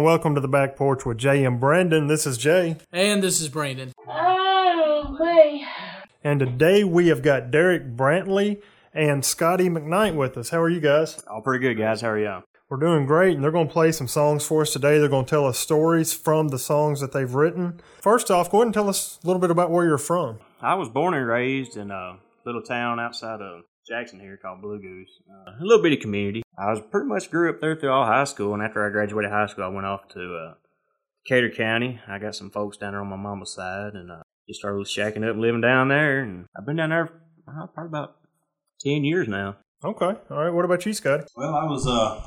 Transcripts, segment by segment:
and welcome to the back porch with Jay and Brandon. This is Jay, And this is Brandon. Oh, me. and today we have got Derek Brantley and Scotty McKnight with us. How are you guys? All pretty good, guys. How are y'all? We're doing great, and they're going to play some songs for us today. They're going to tell us stories from the songs that they've written. First off, go ahead and tell us a little bit about where you're from. I was born and raised in a little town outside of Jackson here called Blue Goose. Uh, a little bitty community. I was pretty much grew up there through all high school, and after I graduated high school, I went off to uh, Cater County. I got some folks down there on my mama's side, and uh, just started shacking up and living down there. And I've been down there uh, probably about ten years now. Okay. All right. What about you, Scotty? Well, I was uh,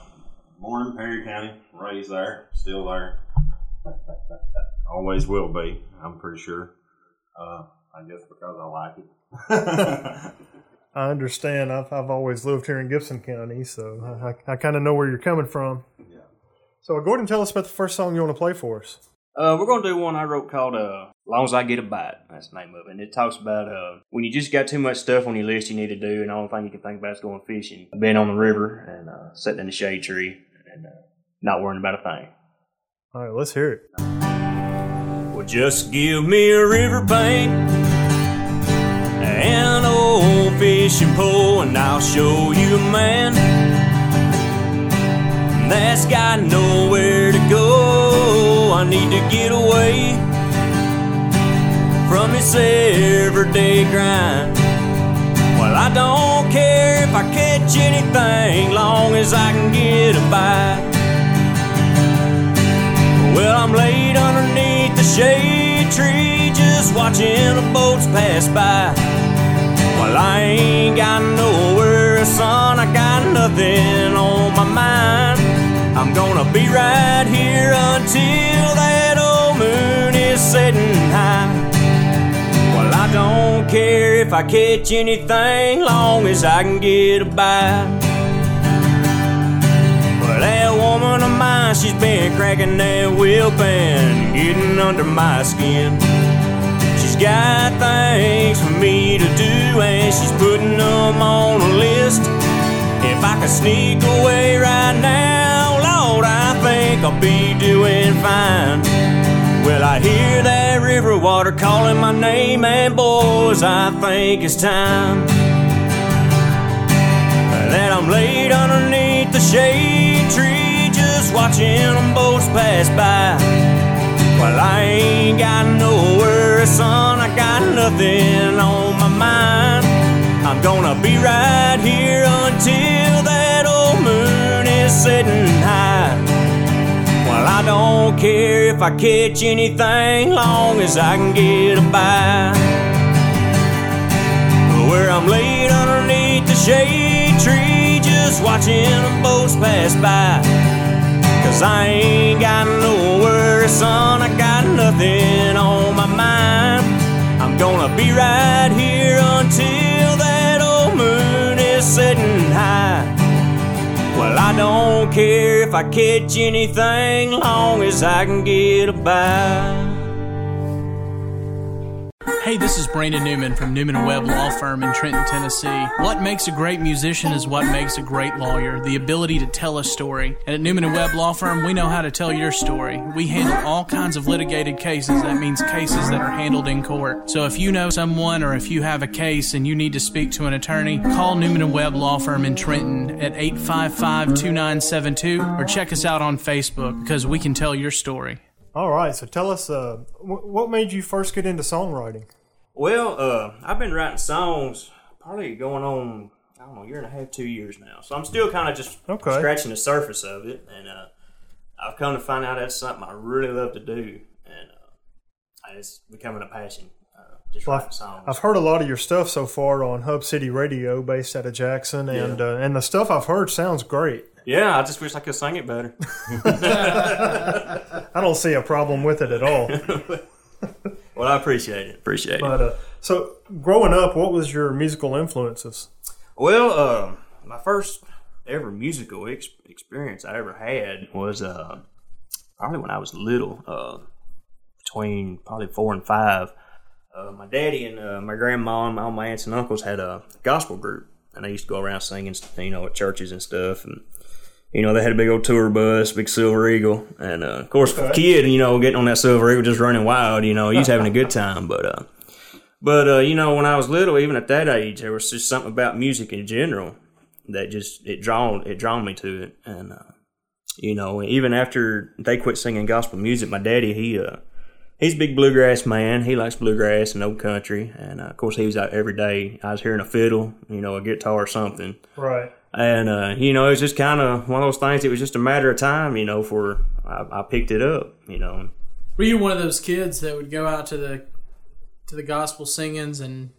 born in Perry County, raised there, still there. Always will be, I'm pretty sure. Uh, I guess because I like it. I understand. I've, I've always lived here in Gibson County, so I, I, I kind of know where you're coming from. Yeah. So go ahead and tell us about the first song you want to play for us. Uh, we're gonna do one I wrote called uh, "Long as I Get a Bite." That's the name of it. And it talks about uh, when you just got too much stuff on your list you need to do, and the only thing you can think about is going fishing, being on the river, and uh, sitting in the shade tree, and uh, not worrying about a thing. All right, let's hear it. Well, just give me a river fishing pole, and I'll show you a man that's got nowhere to go. I need to get away from this everyday grind. Well, I don't care if I catch anything, long as I can get a bite. Well, I'm laid underneath the shade tree, just watching the boats pass by. Well, I ain't got nowhere, son, I got nothing on my mind. I'm gonna be right here until that old moon is setting high. Well, I don't care if I catch anything, long as I can get a bite. Well, that woman of mine, she's been cracking that whip and getting under my skin. Got things for me to do, and she's putting them on a list. If I could sneak away right now, Lord, I think I'll be doing fine. Well, I hear that river water calling my name, and boys, I think it's time that I'm laid underneath the shade tree, just watching them boats pass by. Well, I ain't got nowhere, son, I got nothing on my mind. I'm gonna be right here until that old moon is setting high. Well, I don't care if I catch anything, long as I can get a bite where I'm laid underneath the shade tree, just watching them boats pass by. Cause I ain't got no nowhere, son, I got nothing on my. Gonna be right here until that old moon is setting high. Well, I don't care if I catch anything, long as I can get a bite. Hey, this is Brandon Newman from Newman Webb Law Firm in Trenton, Tennessee. What makes a great musician is what makes a great lawyer, the ability to tell a story. And at Newman and Webb Law Firm, we know how to tell your story. We handle all kinds of litigated cases. That means cases that are handled in court. So if you know someone or if you have a case and you need to speak to an attorney, call Newman and Webb Law Firm in Trenton at 855-2972 or check us out on Facebook because we can tell your story. All right, so tell us uh, what made you first get into songwriting? Well, uh, I've been writing songs probably going on, I don't know, a year and a half, two years now. So I'm still kind of just Okay. scratching the surface of it. And uh, I've come to find out that's something I really love to do. And uh, it's becoming a passion, uh, just Well, writing songs. I've heard a lot of your stuff so far on Hub City Radio, based out of Jackson, and uh, and the stuff I've heard sounds great. yeah, I just wish I could sing it better. I don't see a problem with it at all. well, I appreciate it. Appreciate it. uh, so, growing up, what was your musical influences? Well, uh, my first ever musical ex- experience I ever had was uh, probably when I was little, uh, between probably four and five. uh, my daddy and uh, my grandma and all my aunts and uncles had a gospel group, and they used to go around singing, you know, at churches and stuff. And you know, they had a big old tour bus, big Silver Eagle, and uh, of course, a kid, you know, getting on that Silver Eagle, just running wild, you know, he was having a good time. But uh, but uh, you know, when I was little, even at that age, there was just something about music in general that just it drawn it drawn me to it, and uh, you know, even after they quit singing gospel music, my daddy he uh he's a big bluegrass man. He likes bluegrass and old country, and uh, of course he was out every day. I was hearing a fiddle, you know, a guitar or something, Right. And uh, you know, it was just kind of one of those things. It was just a matter of time, you know, for I, I picked it up, you know. Were you one of those kids that would go out to the to the gospel singings and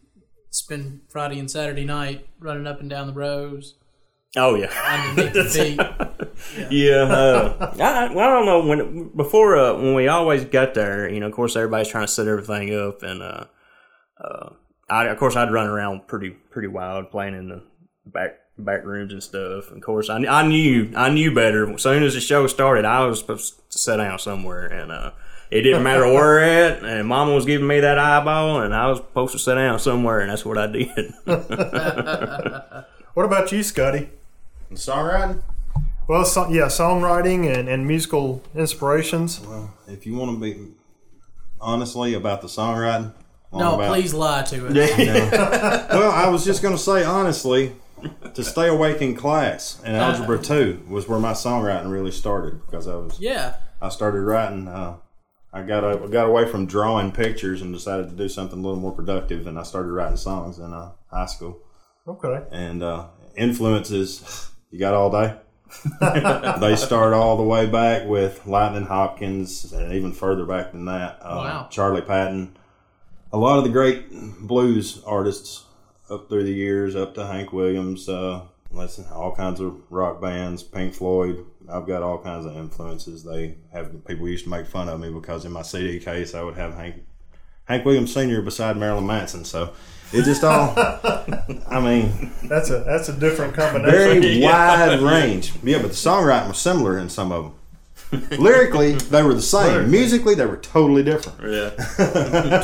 spend Friday and Saturday night running up and down the rows Oh yeah. feet? Yeah, uh, I, well, I don't know when before uh, when we always got there. You know, of course, everybody's trying to set everything up, and uh, uh, I, of course, I'd run around pretty pretty wild, playing in the back back rooms and stuff. Of course, I, I knew I knew better. As soon as the show started, I was supposed to sit down somewhere, and uh, it didn't matter where at. And Mama was giving me that eyeball, and I was supposed to sit down somewhere, and that's what I did. What about you, Scotty? Songwriting? Well, so, yeah, songwriting and, and musical inspirations. Well, if you want to be honestly about the songwriting, No, about- please lie to it. Well, I was just going to say honestly, to stay awake in class and algebra two was where my songwriting really started because I was Yeah. I started writing. Uh, I got a, got away from drawing pictures and decided to do something a little more productive, and I started writing songs in uh, high school. Okay. And uh, influences, you got all day. they start all the way back with Lightning Hopkins, and even further back than that. Uh, Wow. Charlie Patton, a lot of the great blues artists up through the years, up to Hank Williams. Uh, listen, all kinds of rock bands, Pink Floyd. I've got all kinds of influences. They have people used to make fun of me because in my CD case I would have Hank Hank Williams Sr. beside Marilyn Manson. So it just all. I mean, That's a that's a different combination. very wide range. Yeah, but the songwriting was similar in some of them. Lyrically, they were the same. Musically, they were totally different. yeah,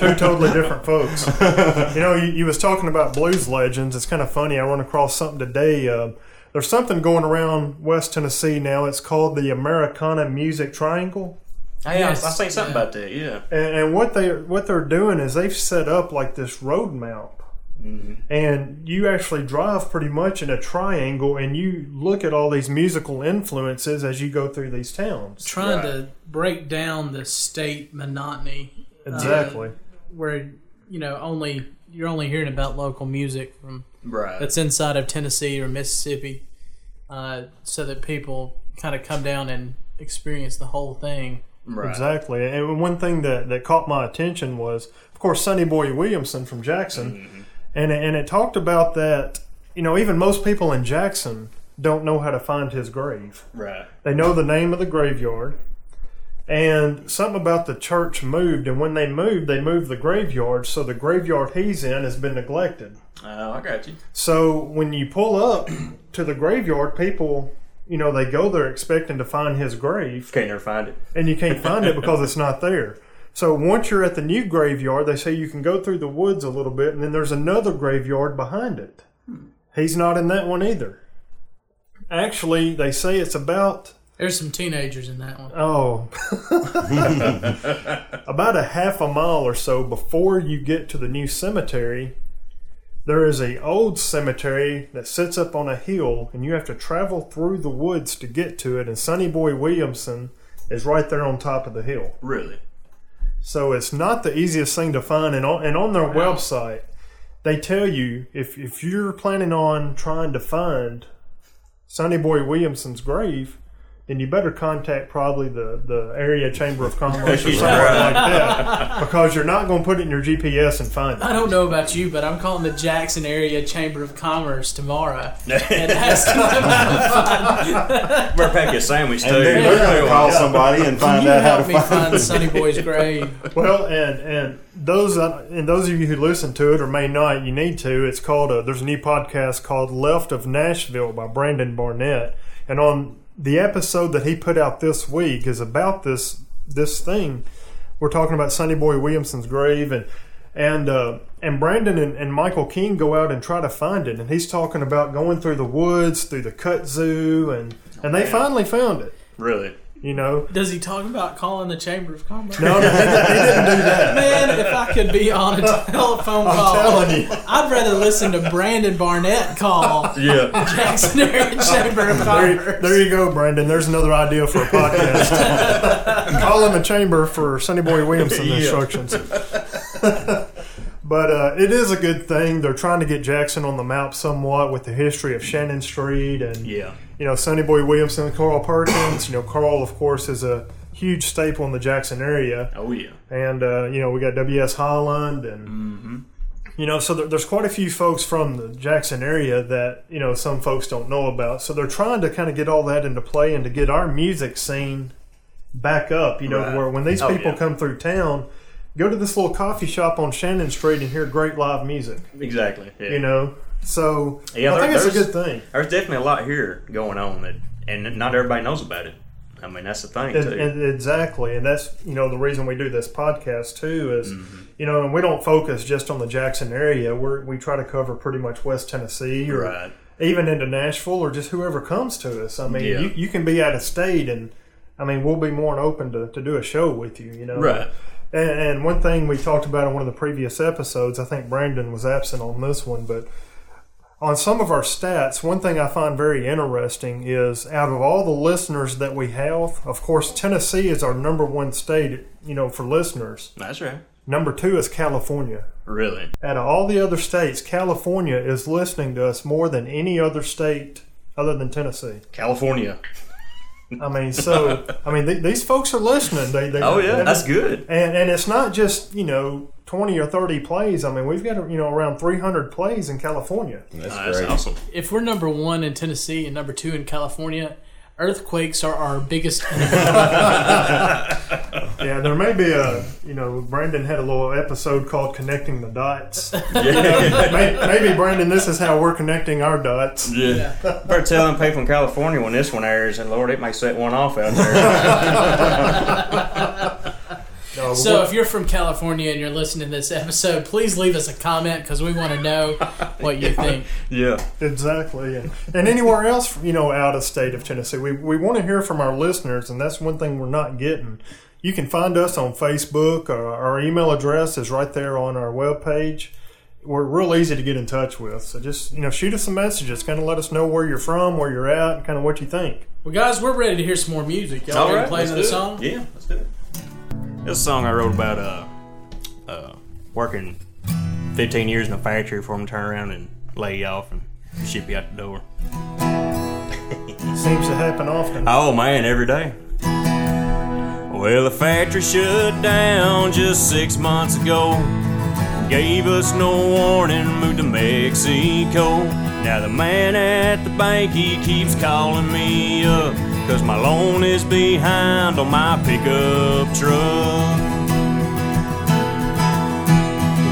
two totally different folks. You know, you, you was talking about blues legends. It's kind of funny. I run across something today. Uh, there's something going around West Tennessee now. It's called the Americana Music Triangle. hey, Yes. I, I seen something Yeah. about that. Yeah, And, and what they what they're doing is they've set up like this road map, Mm-hmm. and you actually drive pretty much in a triangle, and you look at all these musical influences as you go through these towns. Trying to break down the state monotony uh, Exactly. where, you know, only you're only hearing about local music from right. that's inside of Tennessee or Mississippi, uh, so that people kind of come down and experience the whole thing. right. Exactly. And one thing that, that caught my attention was, of course, Sonny Boy Williamson from Jackson. Mm-hmm. And, and it talked about that, you know, even most people in Jackson don't know how to find his grave. Right. They know the name of the graveyard. And something about the church moved. And when they moved, they moved the graveyard. So the graveyard he's in has been neglected. Oh, I got you. So when you pull up to the graveyard, people, you know, they go there expecting to find his grave Can't ever find it. and you can't find it because it's not there. So once you're at the new graveyard, they say you can go through the woods a little bit, and then there's another graveyard behind it. He's not in that one either. Actually, they say it's about There's some teenagers in that one. oh about a half a mile or so before you get to the new cemetery. There is a old cemetery that sits up on a hill, and you have to travel through the woods to get to it. And Sonny Boy Williamson is right there on top of the hill. Really? So it's not the easiest thing to find. And on, and on their website, they tell you if, if you're planning on trying to find Sonny Boy Williamson's grave, then you better contact probably the, the area chamber of commerce or something like that because you're not going to put it in your GPS and find it. I don't know about you, but I'm calling the Jackson Area Chamber of Commerce tomorrow and asking them how to Better pack you a sandwich too. And then they're going to call somebody and find you out how help to me find, find it. Sonny Boy's grave? Well, and and those uh, and those of you who listen to it or may not, you need to. It's called a, there's a new podcast called Left of Nashville by Brandon Barnett, and on the episode that he put out this week is about this this thing. We're talking about Sonny Boy Williamson's grave, and and uh, and Brandon and, and Michael King go out and try to find it, and he's talking about going through the woods, through the kudzu, and and they finally found it. Really? You know, Does he talk about calling the Chamber of Commerce? no, no, he, didn't do that. Man, if I could be on a telephone I'm call, telling you. I'd rather listen to Brandon Barnett call Yeah. Jackson Area Chamber of There, Commerce. there you go, Brandon. There's another idea for a podcast. Call in the chamber for Sonny Boy Williamson Yeah. instructions. but uh, it is a good thing. They're trying to get Jackson on the map somewhat with the history of Shannon Street and Yeah. You know Sonny Boy Williamson, Carl Perkins. You know Carl, of course, is a huge staple in the Jackson area Oh yeah. and uh, you know we got W.S. Holland and you know so there, there's quite a few folks from the Jackson area that you know some folks don't know about. So they're trying to kind of get all that into play and to get our music scene back up. You know, Right. where when these Oh, people yeah. come through town, go to this little coffee shop on Shannon Street and hear great live music. Exactly. Yeah. You know, so Yeah, I think there- it's a good thing. There's definitely a lot here going on that, and not everybody knows about it. I mean, that's the thing And, too. and exactly, and that's you know the reason we do this podcast too is Mm-hmm. you know, and we don't focus just on the Jackson area. We we try to cover pretty much West Tennessee or right. even into Nashville or just whoever comes to us. I mean, Yeah. you, you can be out of state, and I mean we'll be more than open to, to do a show with you. You know, Right. And, and one thing we talked about in one of the previous episodes, I think Brandon was absent on this one, but on some of our stats, one thing I find very interesting is out of all the listeners that we have, of course, Tennessee is our number one state, you know, for listeners. That's right. Number two is California. Really. Out of all the other states, California is listening to us more than any other state other than Tennessee. California. I mean, so I mean, th- these folks are listening. They, they, Oh yeah, they- that's good. and and it's not just you know twenty or thirty plays. I mean, we've got you know around three hundred plays in California. That's That's great. awesome. If we're number one in Tennessee and number two in California, earthquakes are our biggest. Yeah, there may be a you know Brandon had a little episode called "Connecting the Dots." May- Maybe Brandon, this is how we're connecting our dots. Yeah. Better tell them people in California when this one airs, and Lord, it may set one off out there. No, So what- if you're from California and you're listening to this episode, please leave us a comment because we want to know what you think. yeah. Exactly, and, and anywhere else, you know, out of state of Tennessee, we we want to hear from our listeners, and that's one thing we're not getting. You can find us on Facebook. Our, our email address is right there on our webpage. We're real easy to get in touch with, so just you know, shoot us some messages, kind of let us know where you're from, where you're at, and kind of what you think. Well, guys, we're ready to hear some more music. Y'all ready to play another song? Yeah, let's do it. This is a song I wrote about uh, uh, working 15 years in a factory for them to turn around and lay you off and ship you out the door. Seems to happen often. Oh man, every day. Well, the factory shut down just six months ago. Gave us no warning, moved to Mexico. Now the man at the bank, he keeps calling me up. Cause my loan is behind on my pickup truck.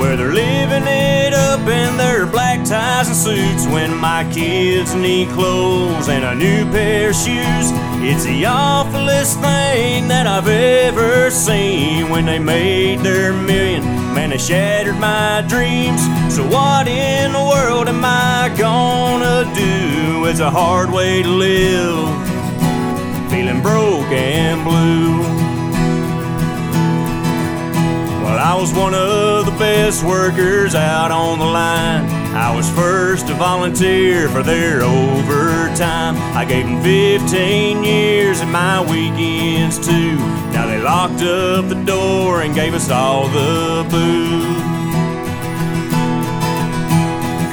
Where they're living it up in their black ties and suits when my kids need clothes and a new pair of shoes. It's the awfulest thing that I've ever seen when they made their million. Man, they shattered my dreams. So, what in the world am I gonna do? It's a hard way to live, broke and blue. Well, I was one of the best workers out on the line. I was first to volunteer for their overtime. I gave them 15 years and my weekends too. Now they locked up the door and gave us all the booze.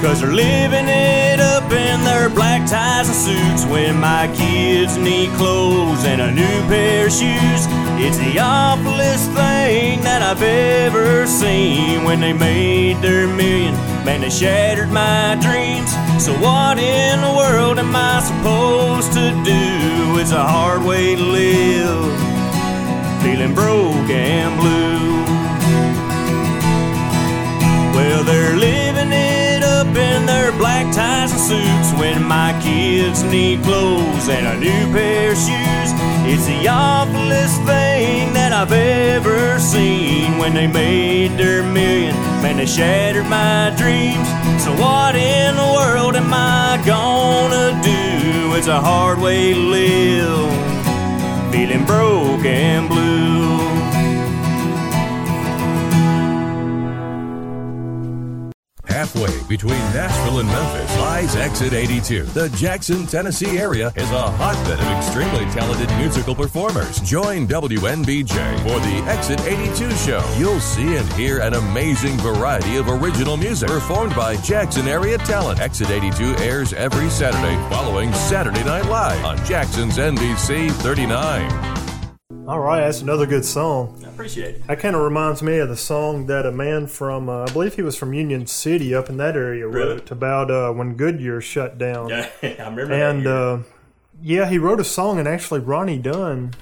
Cause they're living it up in their black ties and suits when my kids need clothes and a new pair of shoes. It's the awfulest thing that I've ever seen when they made their million. Man, they shattered my dreams. So, what in the world am I supposed to do? It's a hard way to live, feeling broke and blue. Well, they're living ties and suits when my kids need clothes and a new pair of shoes. It's the awfulest thing that I've ever seen when they made their million. Man, they shattered my dreams. So what in the world am I gonna do? It's a hard way to live, feeling broke and blue. Halfway between Nashville and Memphis lies Exit 82. The Jackson, Tennessee area is a hotbed of extremely talented musical performers. Join WNBJ for the Exit 82 show. You'll see and hear an amazing variety of original music performed by Jackson area talent. Exit 82 airs every Saturday following Saturday Night Live on Jackson's NBC 39. All right, that's another good song. I appreciate it. That kind of reminds me of the song that a man from, uh, I believe he was from Union City up in that area, Really? wrote about uh, when Goodyear shut down. Yeah, I remember And uh, yeah, he wrote a song, and actually Ronnie Dunn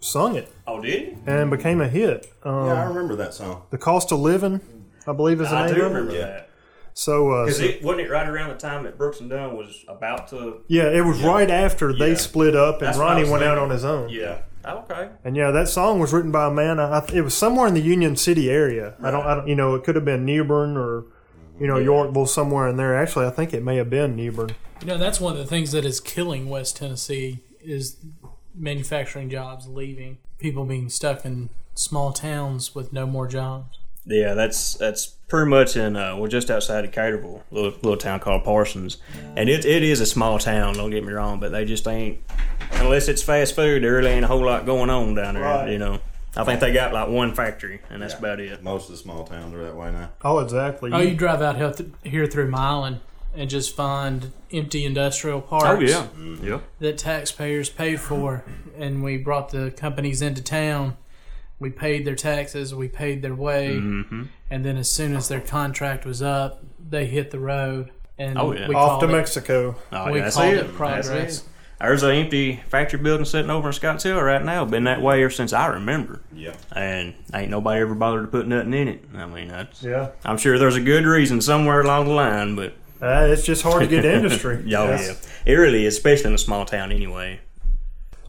sung it oh, did he? and became a hit. Um, Yeah, I remember that song. the Cost of Living, I believe, is the I name do of it. remember that. So, uh, so- it wasn't it right around the time that Brooks and Dunn was about to. yeah, it was right after they split up, and That's Ronnie went out on his own. Yeah. Oh, okay. And yeah, that song was written by a man. I, I- it was somewhere in the Union City area. I don't, I don't, you know, it could have been Newbern or, you know, Yorkville somewhere in there. Actually, I think it may have been Newbern. You know, that's one of the things that is killing West Tennessee is manufacturing jobs leaving, people being stuck in small towns with no more jobs. Yeah, that's that's pretty much in uh, we're just outside of Caterville, little little town called Parsons, and it it is a small town. Don't get me wrong, but they just ain't unless it's fast food. There really ain't a whole lot going on down there. Right. You know, I think they got like one factory, and that's about it. Most of the small towns are that way now. Oh, exactly. Oh, you drive out here here through Milan and just find empty industrial parks Oh yeah, yeah. that taxpayers paid for, and we brought the companies into town. We paid their taxes, we paid their way, Mm-hmm. and then as soon as their contract was up, they hit the road. And Oh, yeah. we Off to it- Mexico. Oh, We yeah, called it. it progress. That's it. There's an empty factory building sitting over in Scottsdale right now. Been that way ever since I remember. Yeah. And ain't nobody ever bothered to put nothing in it. I mean, that's, Yeah. I'm sure there's a good reason somewhere along the line, but Uh, it's just hard to get industry. yeah, oh, Yes. yeah, it really is, especially in a small town anyway.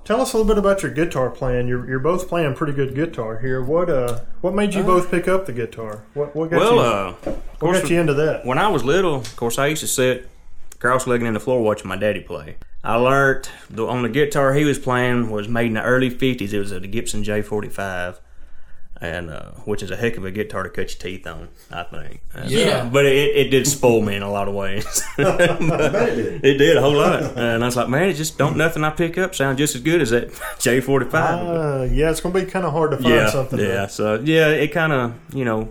Tell us a little bit about your guitar playing. You're, you're both playing pretty good guitar here. What uh, what made you both pick up the guitar? What what got Well, you? uh, what course, got you into that? when I was little, of course, I used to sit cross-legged in the floor watching my daddy play. I learned the, on the guitar he was playing was made in the early '50s. It was a Gibson J45, and uh, which is a heck of a guitar to cut your teeth on, I think. And, Yeah. uh, but it, it did spoil me in a lot of ways. it did a whole lot, and I was like, man, it just don't nothing I pick up sound just as good as that J45. Uh, yeah, it's gonna be kind of hard to find yeah, something. yeah. So yeah, it kind of you know,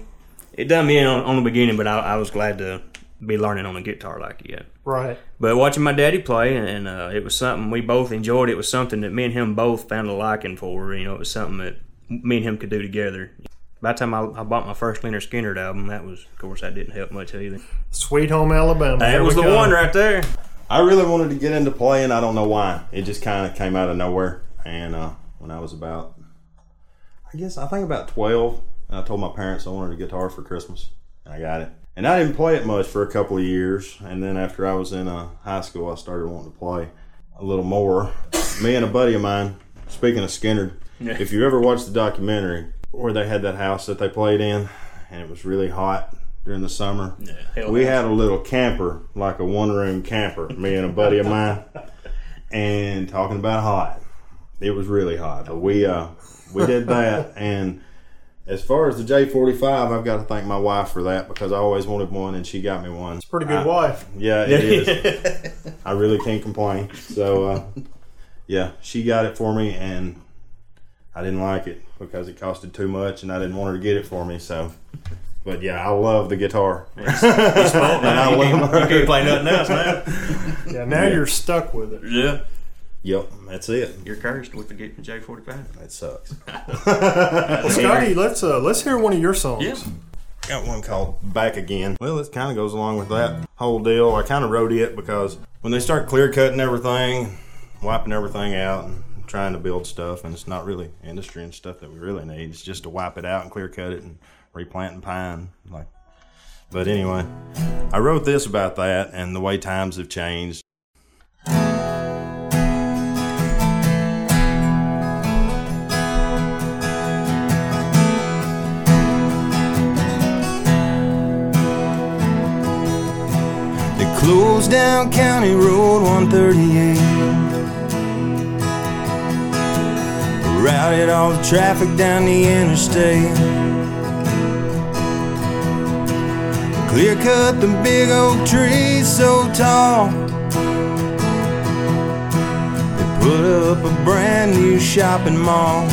it done me in on, on the beginning, but I, I was glad to be learning on a guitar like yet. Right. But watching my daddy play, and, and uh, it was something we both enjoyed. It was something that me and him both found a liking for. You know, it was something that me and him could do together. By the time I, I bought my first Lynyrd Skynyrd album, that was, of course, that didn't help much either. Sweet Home Alabama. That was the come. one right there. I really wanted to get into playing. I don't know why. It just kind of came out of nowhere. And uh, when I was about, I guess I think about twelve, I told my parents I wanted a guitar for Christmas, and I got it. And I didn't play it much for a couple of years. And then after I was in uh, high school, I started wanting to play a little more. Me and a buddy of mine. Speaking of Skinner, if you ever watched the documentary where they had that house that they played in, and it was really hot during the summer, hell we yeah. had a little camper, like a one room camper, me and a buddy of mine, and talking about hot. It was really hot, but we uh we did that. And as far as the J forty five, I've got to thank my wife for that because I always wanted one, and she got me one. It's a pretty good I- wife. Yeah, it is. I really can't complain. So uh, yeah, she got it for me, and I didn't like it because it costed too much, and I didn't want her to get it for me. So. But yeah, I love the guitar. And I you, can't, you can't play nothing else now. Yeah. Now you're stuck with it. Yeah. Yep, that's it. You're cursed with the Gibson J45. That sucks. Well, Scotty, let's uh, let's hear one of your songs. Yeah. Got one called Back Again. Well, it kind of goes along with that whole deal. I kind of wrote it because when they start clear cutting everything, wiping everything out, and trying to build stuff, and it's not really industry and stuff that we really need. It's just to wipe it out and clear cut it and replant and pine. Like, but anyway, I wrote this about that and the way times have changed. They closed down County Road 138. Routed all the traffic down the interstate. Clear cut the big oak trees so tall. They put up a brand new shopping mall.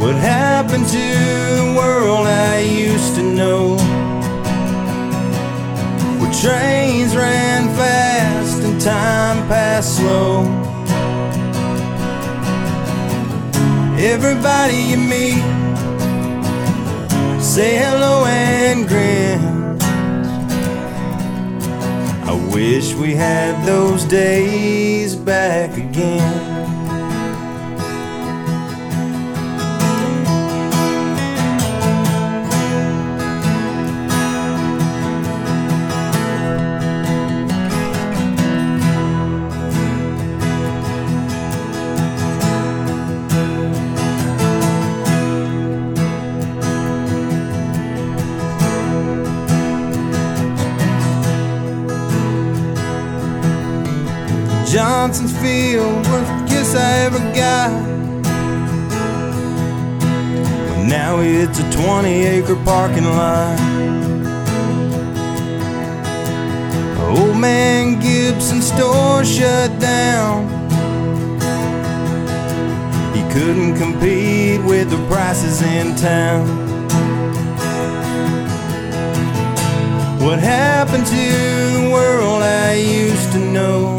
What happened to the world I used to know? Where trains ran fast and time passed slow. Everybody you meet, say hello and grin. I wish we had those days back again. It's a 20 acre parking lot. Old man Gibson's store shut down. He couldn't compete with the prices in town. What happened to the world I used to know?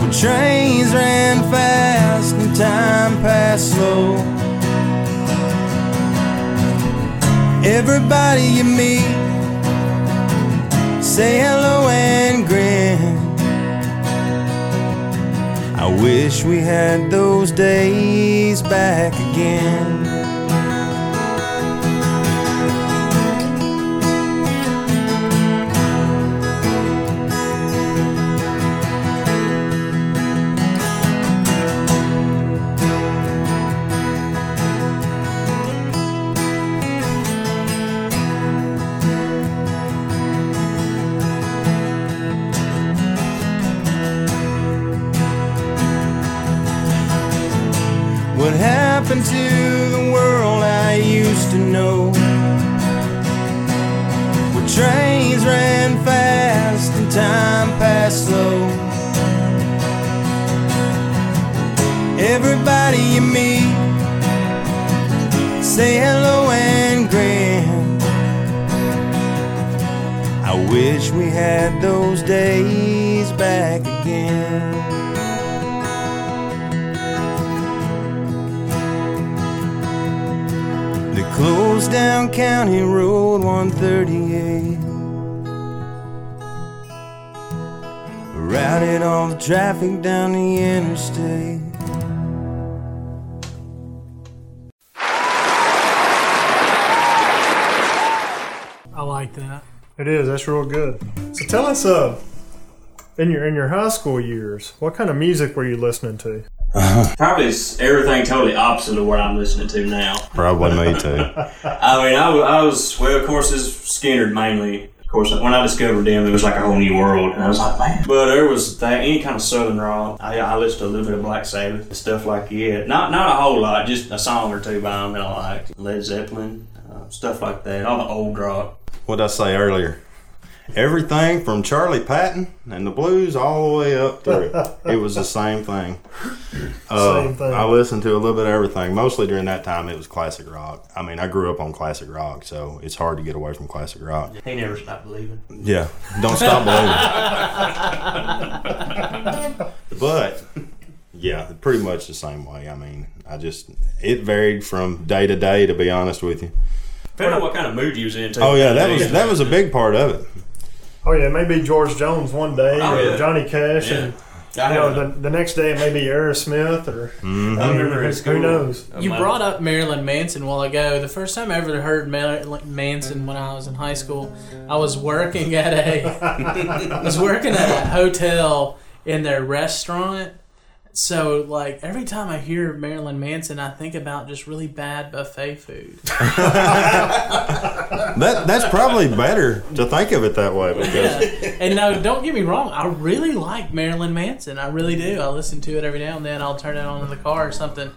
When trains ran fast and time passed slow. Everybody you meet, say hello and grin. I wish we had those days back again. Happened to the world I used to know? Where trains ran fast and time passed slow. Everybody you meet, say hello and grin. I wish we had those days back again. Closed down County Road 138. Routed all the traffic down the interstate. I like that. It is. That's real good. So tell us, uh, in your in your high school years, what kind of music were you listening to? Probably it's everything totally opposite of what I'm listening to now. Probably me too. I mean, I, I was, well, of course, it's Skynyrd mainly. Of course, when I discovered them, it was like a whole new world. And I was like, man. But there was that, any kind of Southern rock. I, I listened to a little bit of Black Sabbath and stuff like that. Not not a whole lot, just a song or two by them that I liked. Led Zeppelin, uh, stuff like that. All the old rock. What did I say earlier? Everything from Charlie Patton and the blues all the way up through. it was the same thing. Uh, Same thing. I listened to a little bit of everything. Mostly during that time, it was classic rock. I mean, I grew up on classic rock, so it's hard to get away from classic rock. He never stopped believing. Yeah, don't stop believing. but yeah, pretty much the same way. I mean, I just it varied from day to day. To be honest with you. Depending on what kind of mood you was in, too. Oh yeah, that was that was a big part of it. Oh yeah, maybe George Jones one day, Oh, or yeah. Johnny Cash, Yeah. and you know the, the next day it may be Aerosmith, or Mm-hmm. I remember in who, school. who knows? You brought up Marilyn Manson a while ago. The first time I ever heard Marilyn Manson when I was in high school, I was working at a I was working at a hotel in their restaurant. So like every time I hear Marilyn Manson, I think about just really bad buffet food. That that's probably better to think of it that way because Yeah. And no, don't get me wrong. I really like Marilyn Manson. I really do. I listen to it every now and then. I'll turn it on in the car or something.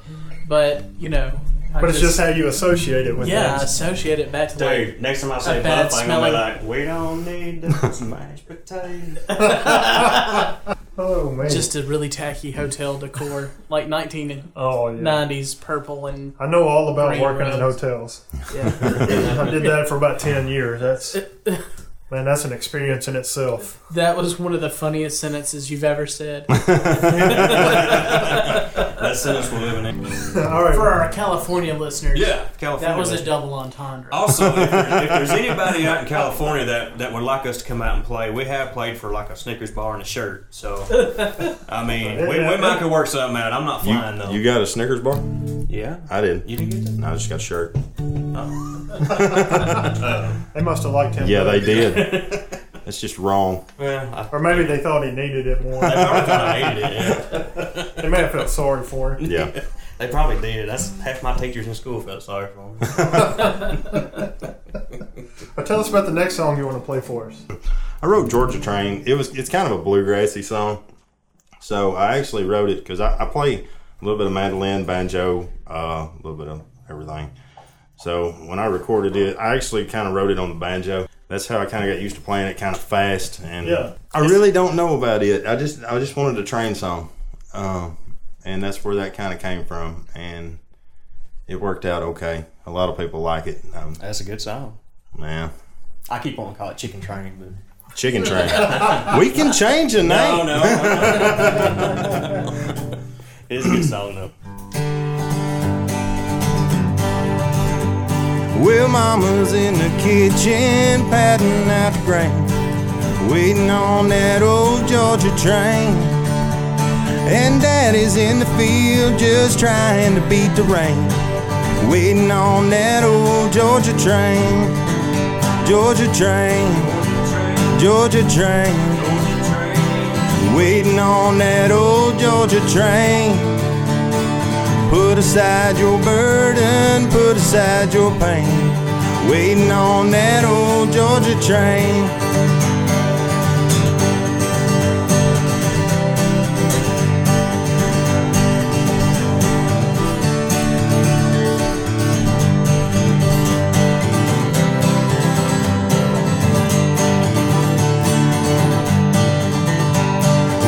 But you know, I But it's just how you associate it with yeah, I things. associate it back to like Dude, next time I say A bad buff, I'm gonna be like, we don't need those mashed potatoes. Oh man. just a really tacky hotel decor, like 1990s oh yeah. purple and I know all about Green working in hotels. yeah. I did that for about ten years. That's man, that's an experience in itself. That was one of the funniest sentences you've ever said. that sentence will live living in. all right. For our California listeners, Yeah, California. that was a double entendre. Also, if, there- if there's anybody out in California that, that would like us to come out and play, we have played for like a Snickers bar and a shirt. So, I mean, we, we might could work something out. I'm not flying though. you got a Snickers bar. yeah, I didn't. you didn't get that. No, I just got a shirt. Oh. They must have liked him. Yeah, better. they did. It's just wrong. Well, I, Or maybe they thought he needed it more. they probably thought I hated it. Yeah. they may have felt sorry for him. Yeah. They probably did. That's half my teachers in school felt sorry for me. But tell us about the next song you want to play for us. I wrote Georgia Train. It was it's kind of a bluegrassy song. So I actually wrote it because I, I play a little bit of mandolin, banjo, uh, a little bit of everything. So when I recorded it, I actually kind of wrote it on the banjo. That's how I kind of got used to playing it, kind of fast. And Yeah. I really don't know about it. I just I just wanted a train song, um, and that's where that kind of came from. And it worked out okay. A lot of people like it. Um, That's a good song. man, I keep on calling it chicken train, but chicken train. we can change the name. no, no. it's a good song though. Well, Mama's in the kitchen patting out the grain, waiting on that old Georgia train. And Daddy's in the field just trying to beat the rain, waiting on that old Georgia train. Georgia train, Georgia train, waiting on that old Georgia train. Put aside your burden, put aside your pain. Waiting on that old Georgia train.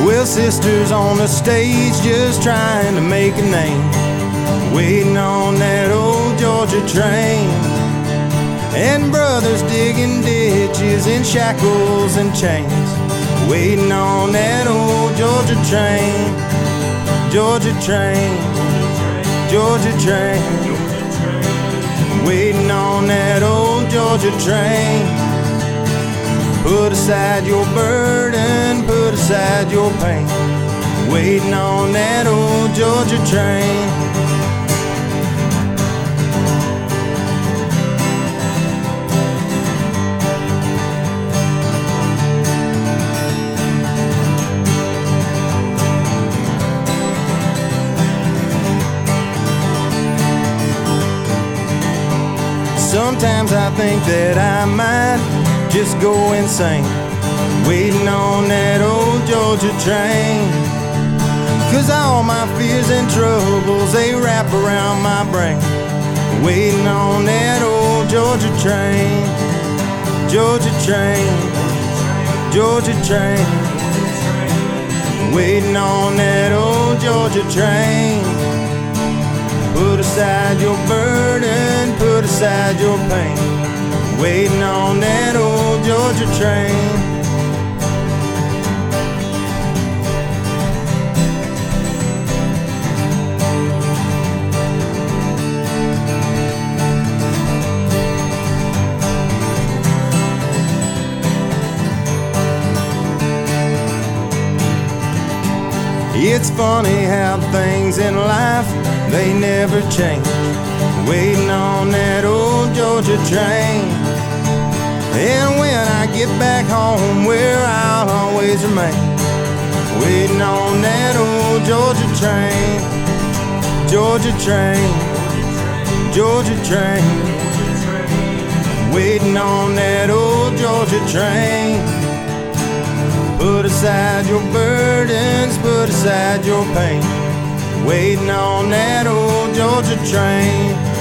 Well, sisters on the stage just trying to make a name. Waiting on that old Georgia train. And brothers digging ditches in shackles and chains. Waiting on that old Georgia train. Georgia train. Georgia train. Waiting on that old Georgia train. Put aside your burden, put aside your pain. Waiting on that old Georgia train. Sometimes I think that I might just go insane, waiting on that old Georgia train. Cause all my fears and troubles, they wrap around my brain, waiting on that old Georgia train. Georgia train, Georgia train, waiting on that old Georgia train. Put aside your burden, put aside your pain. Waiting on that old Georgia train. It's funny how things in life they never change. Waiting on that old Georgia train. And when I get back home, where I'll always remain. Waiting on that old Georgia train. Georgia train. Georgia train. waiting on that old Georgia train. Put aside your burdens, put aside your pain. Waiting on that old Georgia train.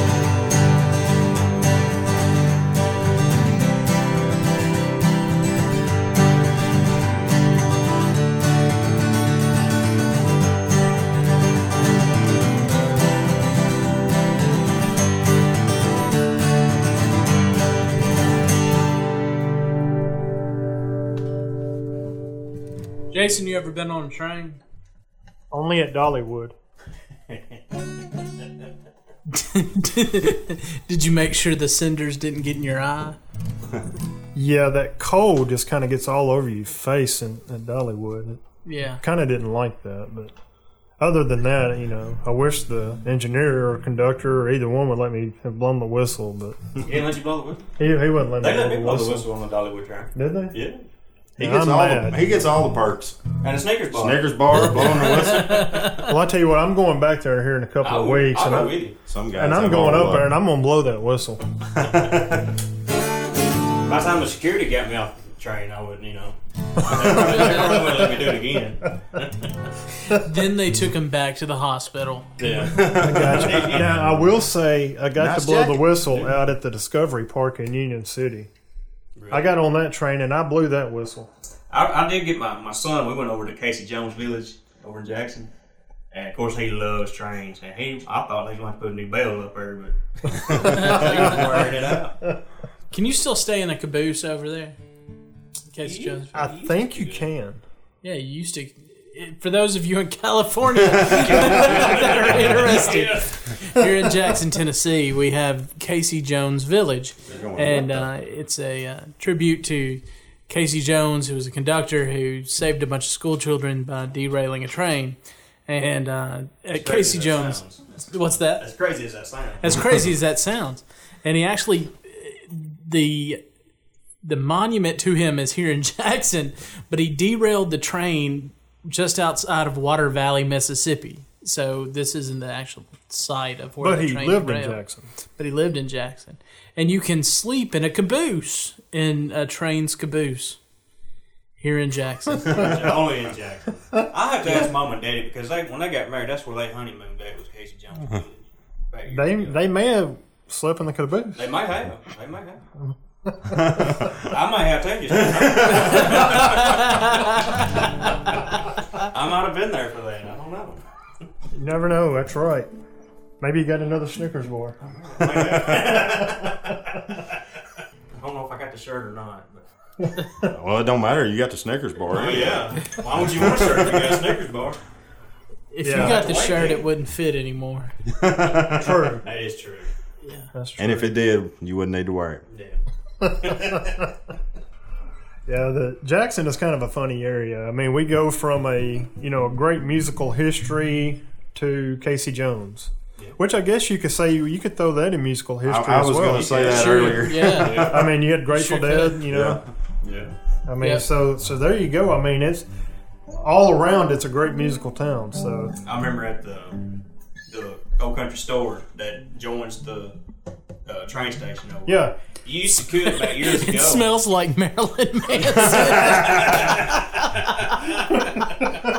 Jason, you ever been on a train? Only at Dollywood. Did you make sure the cinders didn't get in your eye? Yeah, that cold just kind of gets all over your face in, at Dollywood. Yeah. Kind of didn't like that, but other than that, you know, I wish the engineer or conductor or either one would let me have blown the whistle, but He didn't let you blow the whistle. he, he wouldn't let me They let blow me the blow the whistle. whistle on the Dollywood train. Did they? Yeah. He gets I'm all mad. the he gets all the perks. And a Snickers bar. Snickers bar, blowing the whistle. Well, I tell you what, I'm going back there here in a couple I of would- weeks, I'll and, go I, with you. Some guys and I'm have going all up the there and I'm going to blow that whistle. By the time the security got me off the train, I wouldn't, you know. they probably wouldn't let me do it again. then they took him back to the hospital. Yeah. Gotcha. now, I will say, I got Nice to blow jacket. the whistle out at the Discovery Park in Union City. I got on that train and I blew that whistle. I, I did get my, my son. We went over to Casey Jones Village over in Jackson, and of course he loves trains. And he, I thought they was going to put a new bell up there, but he was wearing it out. Can you still stay in a caboose over there? Casey Jones. I think you can. Yeah, you used to. For those of you in California that are interested, here in Jackson, Tennessee, we have Casey Jones Village, and uh, it's a uh, tribute to Casey Jones, who was a conductor who saved a bunch of school children by derailing a train. And uh, at Casey Crazy as that Jones, what's that? As crazy as that sounds. As crazy as that sounds, and he actually the the monument to him is here in Jackson, but he derailed the train just outside of Water Valley, Mississippi. So this isn't the actual site of where But the he train lived in. Jackson. But he lived in Jackson, and you can sleep in a caboose in a train's caboose here in Jackson. Only in Jackson. I have to ask mom and daddy because they when they got married, that's where they honeymooned. Dad was Casey Jones uh-huh. Village. They ago. they may have slept in the caboose. They might have. They might have. I might have taken you. I might have been there for that. I don't know. You never know. That's right. Maybe you got another Snickers bar. I don't know if I got the shirt or not. But. Well, it don't matter. You got the Snickers bar. Oh yeah. Why would you want a shirt if you got a Snickers bar? if Yeah. you got the shirt, it wouldn't fit anymore. True. That is true. Yeah, That's true. And if it did, you wouldn't need to wear it. Yeah. Yeah, the Jackson is kind of a funny area. I mean, we go from a you know a great musical history to Casey Jones, which I guess you could say you could throw that in musical history I as was well. going to say that Sure. earlier. Yeah. I mean, you had Grateful Sure Dead, could. you know. Yeah. I mean, Yeah. so so there you go. I mean, it's all around. It's a great musical town. So I remember at the the old country store that joins the uh, train station over. yeah, You used to could back years ago. It smells like Marilyn Manson.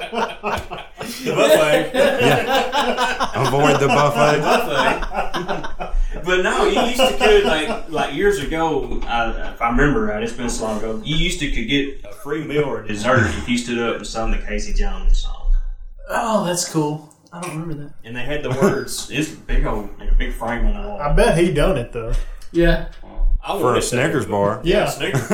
the buffet. Yeah. Avoid the buffet. buffet. but no, you used to could like like years ago. I, if I remember right, it's been so long ago. You used to could get a free meal or a dessert if you stood up and sung the Casey Jones song. oh, that's cool. I don't remember that. And they had the words. It's big old, like a big frame on the wall. I bet he done it though. Yeah. I For a. Snickers bar. Yeah. Snickers.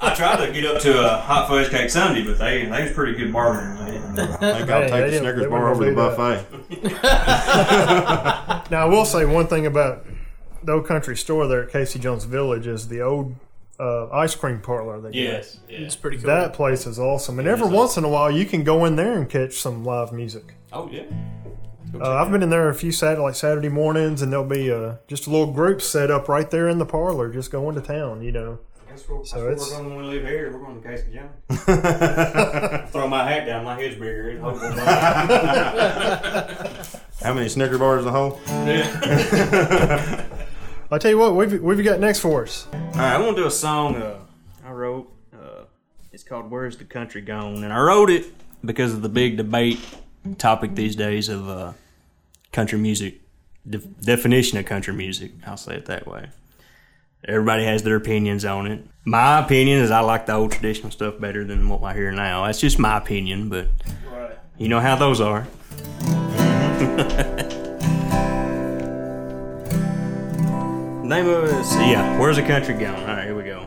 I tried to get up to a hot fudge cake Sunday, but they they was pretty good bartering. They didn't- I think I'll take the Snickers bar over the buffet. Now I will say one thing about the old country store there at Casey Jones Village is the old uh, ice cream parlor. They got. Yes, yes. It's pretty cool. That place is awesome, and every is once in a while you can go in there and catch some live music. Oh yeah. Uh, I've been in there a few Saturday, like Saturday mornings, and there'll be uh, just a little group set up right there in the parlor, just going to town. You know, That's where, So that's where it's- we're going when we live here. We're going to Casey Jones. Throw my hat down. My head's bigger. It's whole boy. How many Snicker bars in the hole? yeah. I tell you what, we've we've got next for us. All right, I want to do a song uh, I wrote. Uh, it's called "Where's the Country Gone," and I wrote it because of the big debate topic these days of uh, country music def- definition of country music. I'll say it that way. Everybody has their opinions on it. My opinion is I like the old traditional stuff better than what I hear now. That's just my opinion, but you know how those are. Name of yeah. Where's the country going? All right, here we go.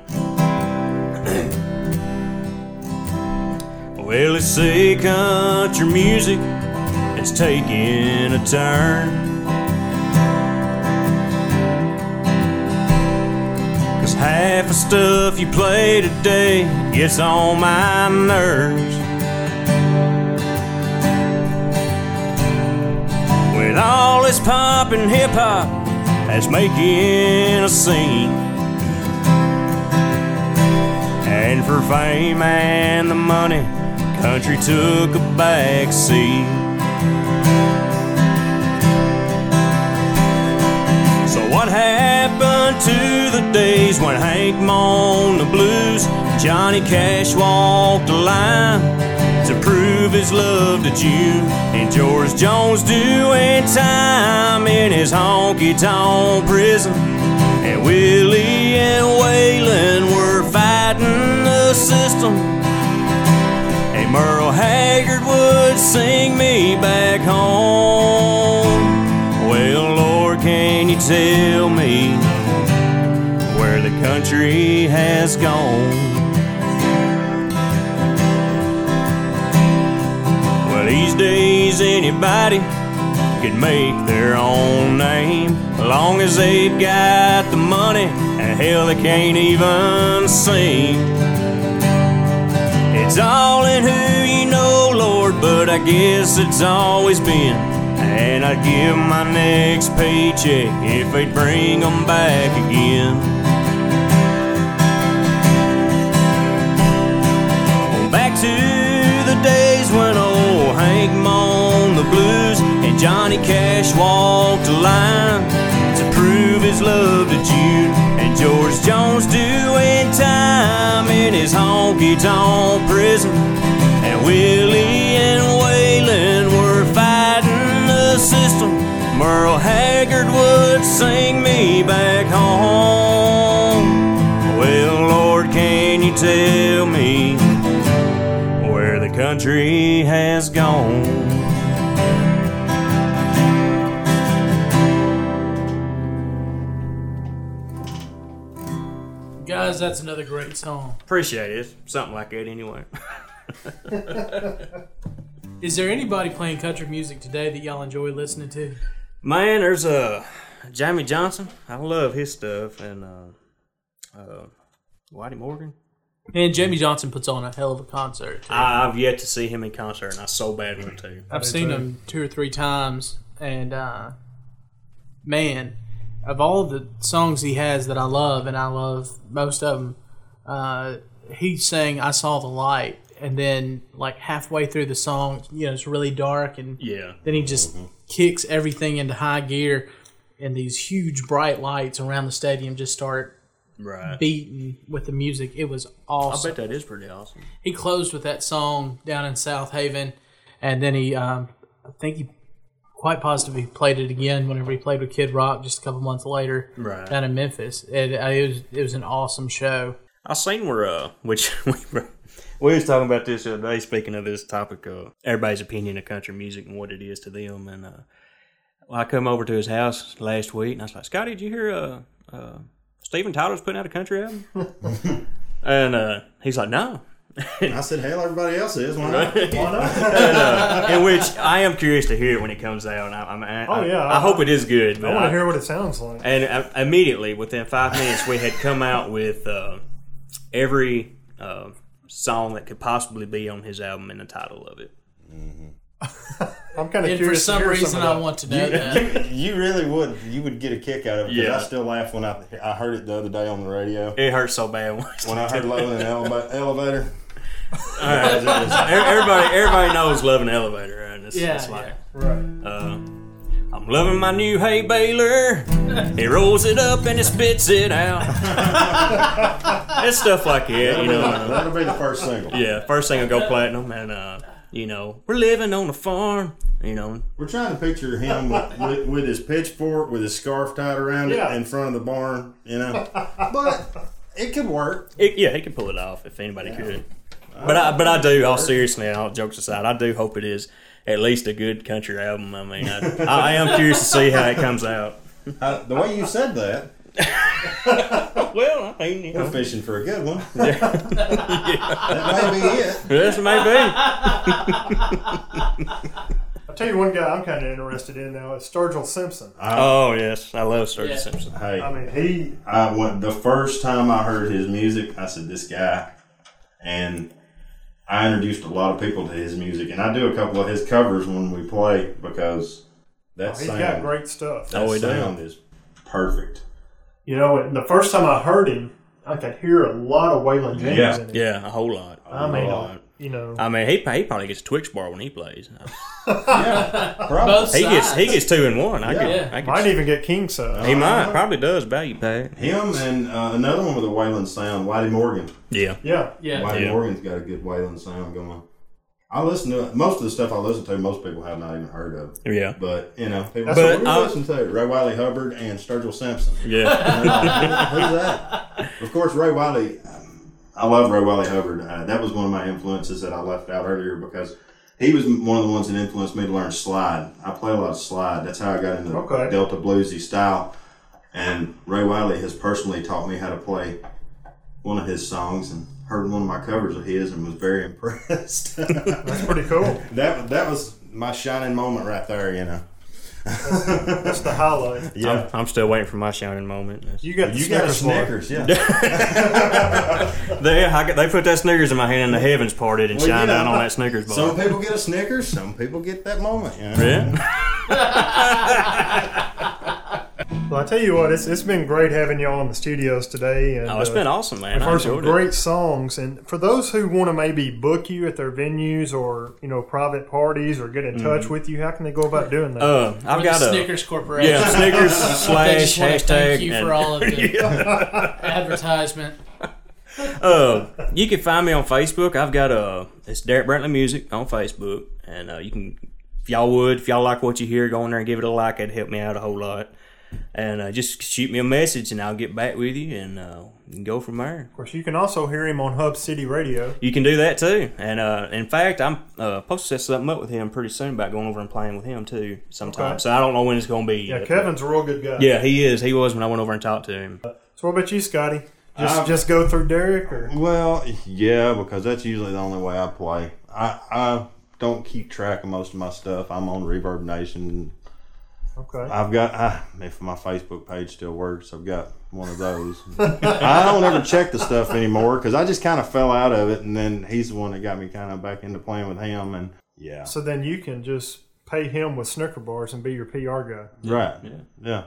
well, let's say country music is taking a turn. Cause half the stuff you play today gets on my nerves. With all this pop and hip hop that's making a scene. And for fame and the money, country took a back seat. So what happened to the days when Hank moaned the blues, Johnny Cash walked the line? Prove his love to you. And George Jones doing time in his honky tonk prison. And Willie and Waylon were fighting the system. And Merle Haggard would sing me back home. Well, Lord, can you tell me where the country has gone? These days, anybody could make their own name. As long as they've got the money, and hell, they can't even sing. It's all in who you know, Lord, but I guess it's always been. And I'd give my next paycheck if they'd bring them back again. Hank the blues and Johnny Cash walked the line to prove his love to June. And George Jones doing time in his honky tonk prison. And Willie and Waylon were fighting the system. Merle Haggard would sing me back home. Well, Lord, can you tell me? Country has gone. Guys, that's another great song. Appreciate it. Something like that anyway. Is there anybody playing country music today that y'all enjoy listening to? Man, there's uh, Jamey Johnson. I love his stuff. And uh, uh, Whitey Morgan. And Jamey Johnson puts on a hell of a concert. Too. I've yet to see him in concert, and I so bad want to. I've seen him two or three times, and uh, man, of all the songs he has that I love, and I love most of them, uh, he sang "I Saw the Light," and then like halfway through the song, you know, it's really dark, and Yeah. then he just kicks everything into high gear, and these huge bright lights around the stadium just start Right. beating with the music. It was awesome. I bet that is pretty awesome. he closed with that song down in Southaven, and then he, um, I think he quite positively played it again whenever he played with Kid Rock just a couple months later Right. down in Memphis. It, uh, it was it was an awesome show. I seen where uh, which we were, we was talking about this the other day. Speaking of this topic, uh, everybody's opinion of country music and what it is to them, and uh, well, I come over to his house last week, and I was like, Scotty, did you hear uh, uh, Steven Tyler's putting out a country album? and uh, he's like, no. I said, hell, everybody else is. Why not? in which I am curious to hear it when it comes out. And I, I, mean, I, Oh, yeah. I, I hope it is good. I want to hear what it sounds like. And uh, immediately, within five minutes, we had come out with uh, every uh, song that could possibly be on his album and the title of it. I'm kind of And for curious. to some hear reason, some I of that. want to know that. you really would. You would get a kick out of it. 'cause Yeah. I still laugh when I I heard it the other day on the radio. It hurts so bad when, When I heard Low in the eleva- elevator. Everybody, everybody knows "Love an Elevator," right? It's, Yeah, it's like, yeah. Right. uh, I'm loving my new hay baler. He rolls it up and he spits it out. it's stuff like that, you know. That'll be the first single. Yeah, first single go platinum, and uh, you know, we're living on a farm. You know, We're trying to picture him with, with, with his pitchfork, with his scarf tied around Yeah. it in front of the barn, you know. But it could work. it, yeah, he can pull it off if anybody could. But I, but I do. All seriously, all jokes aside, I do hope it is at least a good country album. I mean, I, I am curious to see how it comes out. Uh, the way you said that, Well, I mean, you we're know, fishing for a good one. That may be it. this may be. I'll tell you one guy I'm kind of interested in now. It's Sturgill Simpson. Oh yes, I love Sturgill Yeah. Simpson. Hey, I mean, he I went the first time I heard his music. I said, "This guy," and I introduced a lot of people to his music, and I do a couple of his covers when we play because that Oh, he's sound, got great stuff. that Oh, he does. is perfect. You know, and the first time I heard him, I could hear a lot of Waylon James Yeah. in it. Yeah, a whole lot. I mean, lot. you know, I mean, he, he probably gets a Twix bar when he plays. Yeah, probably. Both He gets he gets two and one. I Yeah. could, Yeah. I could, might even get king size. he might probably does value pay. Him and uh, another one with a Waylon sound, Whitey Morgan. Yeah, Yeah, Yeah. Whitey Yeah. Morgan's got a good Waylon sound going. I listen to. Most of the stuff I listen to, most people have not even heard of. yeah, But you know, people That's say, what "Who I- listen to?" Ray Wylie Hubbard and Sturgill Simpson. yeah. Who's that? Of course, Ray Wylie. um, I love Ray Wylie Hubbard. Uh, that was one of my influences that I left out earlier because he was one of the ones that influenced me to learn slide. I play a lot of slide. That's how I got into Okay. Delta bluesy style. And Ray Wylie has personally taught me how to play one of his songs and heard one of my covers of his and was very impressed. that's pretty cool. that that was my shining moment right there. You know. That's the highlight. Yeah. I'm, I'm still waiting for my shining moment. You got the You got a Snickers yeah. They, I, they put that Snickers in my hand and the heavens parted and Well, shined you know, down on that Snickers bar. Some people get a Snickers, some people get that moment. You know? yeah. Well, I tell you what, it's it's been great having y'all in the studios today. And, Oh, it's uh, been awesome, man. We've I heard some enjoyed it. great songs, and for those who want to maybe book you at their venues or you know private parties or get in touch with you, how can they go about doing that? Mm-hmm. Uh, I've Or got the a Snickers Corporation. yeah Snickers slash just hashtag. thank you and- for all of the advertisement. Uh, you can find me on Facebook. I've got a it's Derek Brantley Music on Facebook, and uh, you can, if y'all would, if y'all like what you hear, go in there and give it a like. It'd help me out a whole lot. And uh, just shoot me a message, and I'll get back with you, and uh, go from there. Of course, you can also hear him on Hub City Radio. You can do that too. And uh, in fact, I'm uh, supposed to set something up with him pretty soon about going over and playing with him too sometime. Okay. So I don't know when it's going to be. Yeah, yet. Kevin's a real good guy. Yeah, he is. He was when I went over and talked to him. So what about you, Scotty? Just I've- just go through Derek, or Well, yeah, because that's usually the only way I play. I, I don't keep track of most of my stuff. I'm on Reverb Nation. Okay. I've got, I, if my Facebook page still works, I've got one of those. I don't ever check the stuff anymore because I just kind of fell out of it. And then he's the one that got me kind of back into playing with him. And yeah. So then you can just pay him with Snicker bars and be your PR guy. Right. Yeah.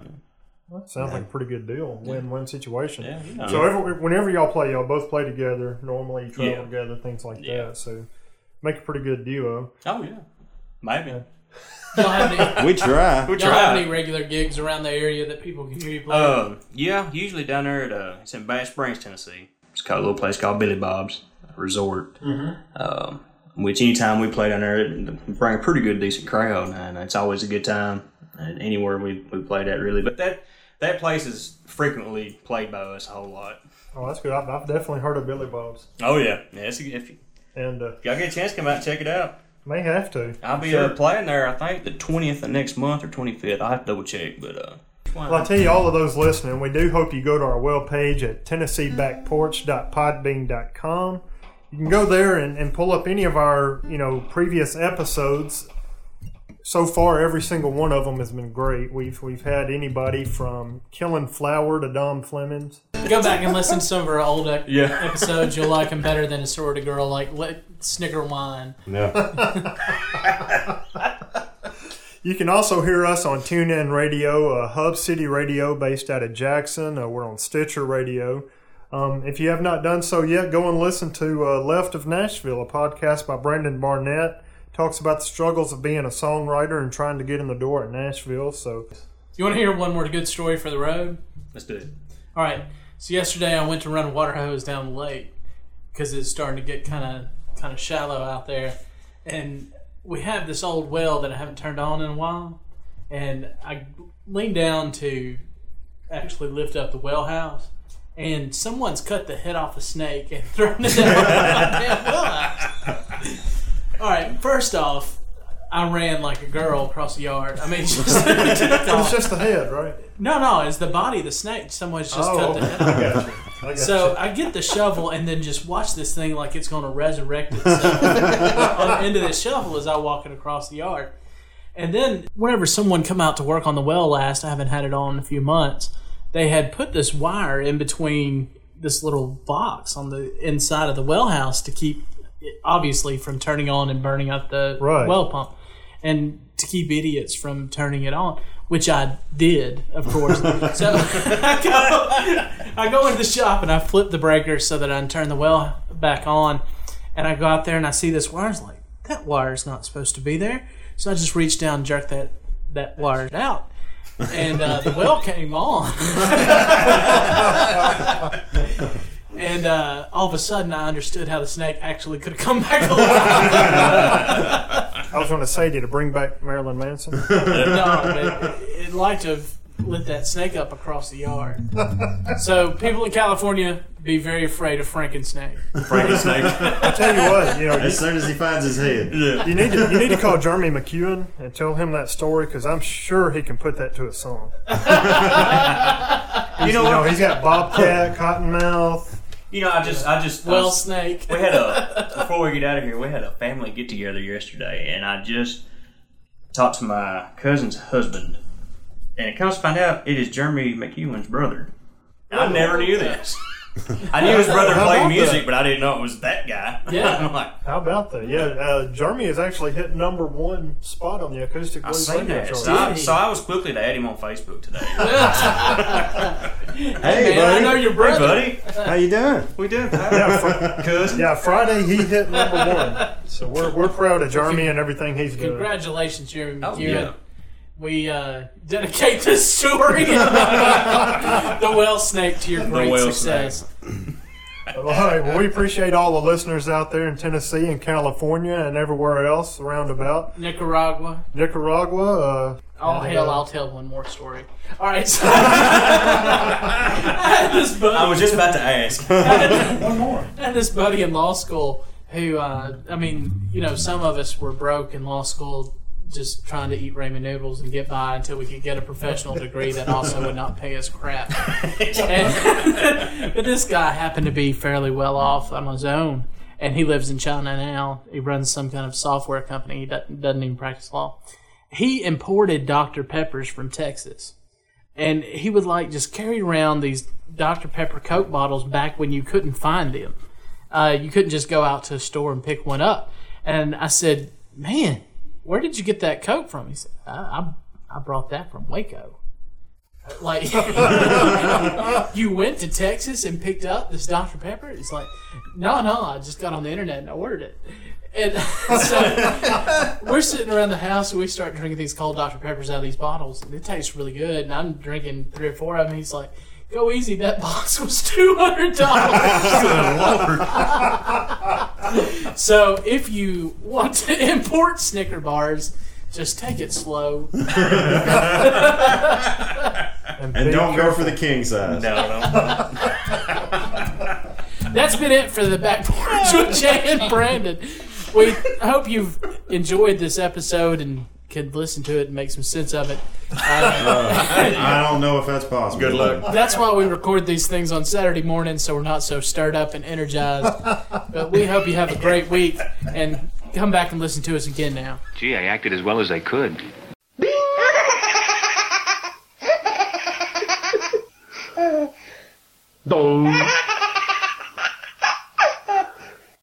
Well, that sounds like a pretty good deal. Win-win situation. Yeah. So every, whenever y'all play, y'all both play together. Normally, you travel Yeah. together, things like Yeah. that. So make a pretty good duo. Oh yeah, maybe. Y'all have any, We try. We y'all have try. any regular gigs around the area that people can hear you play? Uh, yeah, usually down there at uh, it's in Bath Springs, Tennessee. It's called a little place called Billy Bob's Resort. Um, which anytime we play down there, it bring a pretty good, decent crowd, and it's always a good time. And anywhere we we play that really, but that that place is frequently played by us a whole lot. Oh, that's good. I've, I've definitely heard of Billy Bob's, Oh yeah, yeah. It's a, if you, and uh, if y'all get a chance, come out and check it out. May have to. I'll be uh, playing there. I think the twentieth of next month or twenty fifth. I have to double check, but uh, Well, I tell you, all of those listening, we do hope you go to our web page at tennesseebackporch.podbean.com. You can go there and, and pull up any of our, you know, previous episodes. So far, every single one of them has been great. We've we've had anybody from Killing Flower to Dom Flemings. Go back and listen to some of our old ep- Yeah. episodes. You'll like them better than a sorority girl like let Snicker Wine. Yeah. You can also hear us on TuneIn Radio, uh, Hub City Radio, based out of Jackson. Uh, we're on Stitcher Radio. Um, if you have not done so yet, go and listen to uh, Left of Nashville, a podcast by Brandon Barnett, talks about the struggles of being a songwriter and trying to get in the door at Nashville. So You want to hear one more good story for the road? Let's do it. All right. So yesterday I went to run a water hose down the lake because it's starting to get kind of kind of shallow out there, and we have this old well that I haven't turned on in a while, and I leaned down to actually lift up the well house, and someone's cut the head off a snake and thrown it down my damn well house. All right. First off. I ran like a girl across the yard. I mean, just, it's just the head, right? no, no, it's the body of the snake. Someone's just Oh, cut the head off. I got you. I got So I get the shovel and then just watch this thing like it's going to resurrect itself on the end of this shovel as I walk it across the yard. And then whenever someone come out to work on the well last, I haven't had it on in a few months. They had put this wire in between this little box on the inside of the well house to keep obviously from turning on and burning up the Right. well pump and to keep idiots from turning it on, which I did, of course. so I go, I go into the shop and I flip the breaker so that I can turn the well back on. And I go out there and I see this wire. I like, that wire's not supposed to be there. So I just reached down and jerked that, that wire out. And uh, the well came on. and uh, all of a sudden I understood how the snake actually could have come back alive. I was going to say, did it bring back Marilyn Manson? no, but it, it liked to have lit that snake up across the yard. So people in California be very afraid of Franken-snake. Frankenstein. I tell you what, you know, you, As soon as he finds his head. you need to you need to call Jeremy McEwen and tell him that story because I'm sure he can put that to a song. you know You know, what? he's got Bobcat, Cottonmouth. You know, I just, I just, I Well, was- snake. we had a before we get out of here, we had a family get together yesterday, and I just talked to my cousin's husband, and it comes to find out it is Jeremy McEwen's brother. I never knew this. I knew his brother How played about music, that? but I didn't know it was that guy. Yeah. I'm like, How about that? Yeah, uh, Jeremy has actually hit number one spot on the acoustic I blues seen radio that. chart. So I, so I was quickly to add him on Facebook today. Hey, Man, I buddy. know your hey, brother. buddy, How you doing? we doing? Yeah, fr- cousin. yeah, Friday he hit number one. So we're, we're proud of Jeremy and everything he's doing. Congratulations, Jeremy Oh, McEwen. yeah. We uh, dedicate this story, the well snake, to your great whale success. All right. Well, we appreciate all the listeners out there in Tennessee and California and everywhere else around about Nicaragua. Nicaragua. Uh, Oh and, hell! uh, I'll tell one more story. All right. So I had this buddy. I was just about to ask. one more. I had this buddy in law school who, uh, I mean, you know, some of us were broke in law school just trying to eat ramen noodles and get by until we could get a professional degree that also would not pay us crap. And- but this guy happened to be fairly well off on his own, and he lives in China now. He runs some kind of software company. He doesn't, even practice law. He imported Dr. Peppers from Texas and he would like just carry around these Dr. Pepper Coke bottles back when you couldn't find them. Uh, you couldn't just go out to a store and pick one up. And I said, "Man, where did you get that Coke from?" He said, "I, I, I brought that from Waco." Like, you went to Texas and picked up this Dr. Pepper? It's like, no, no, I just got on the internet and I ordered it. And so we're sitting around the house and we start drinking these cold Dr. Peppers out of these bottles. And it tastes really good. And I'm drinking three or four of them. He's like, go easy. That box was $200. so if you want to import Snicker bars, just take it slow. And, And don't go for the king size. No, no. That's been it for the back porch with Jay and Brandon. We hope you've enjoyed this episode and can listen to it and make some sense of it. Uh, I don't know if that's possible. Good luck. that's why we record these things on Saturday morning, so we're not so stirred up and energized. But we hope you have a great week and come back and listen to us again now. Gee, I acted as well as I could. Dong.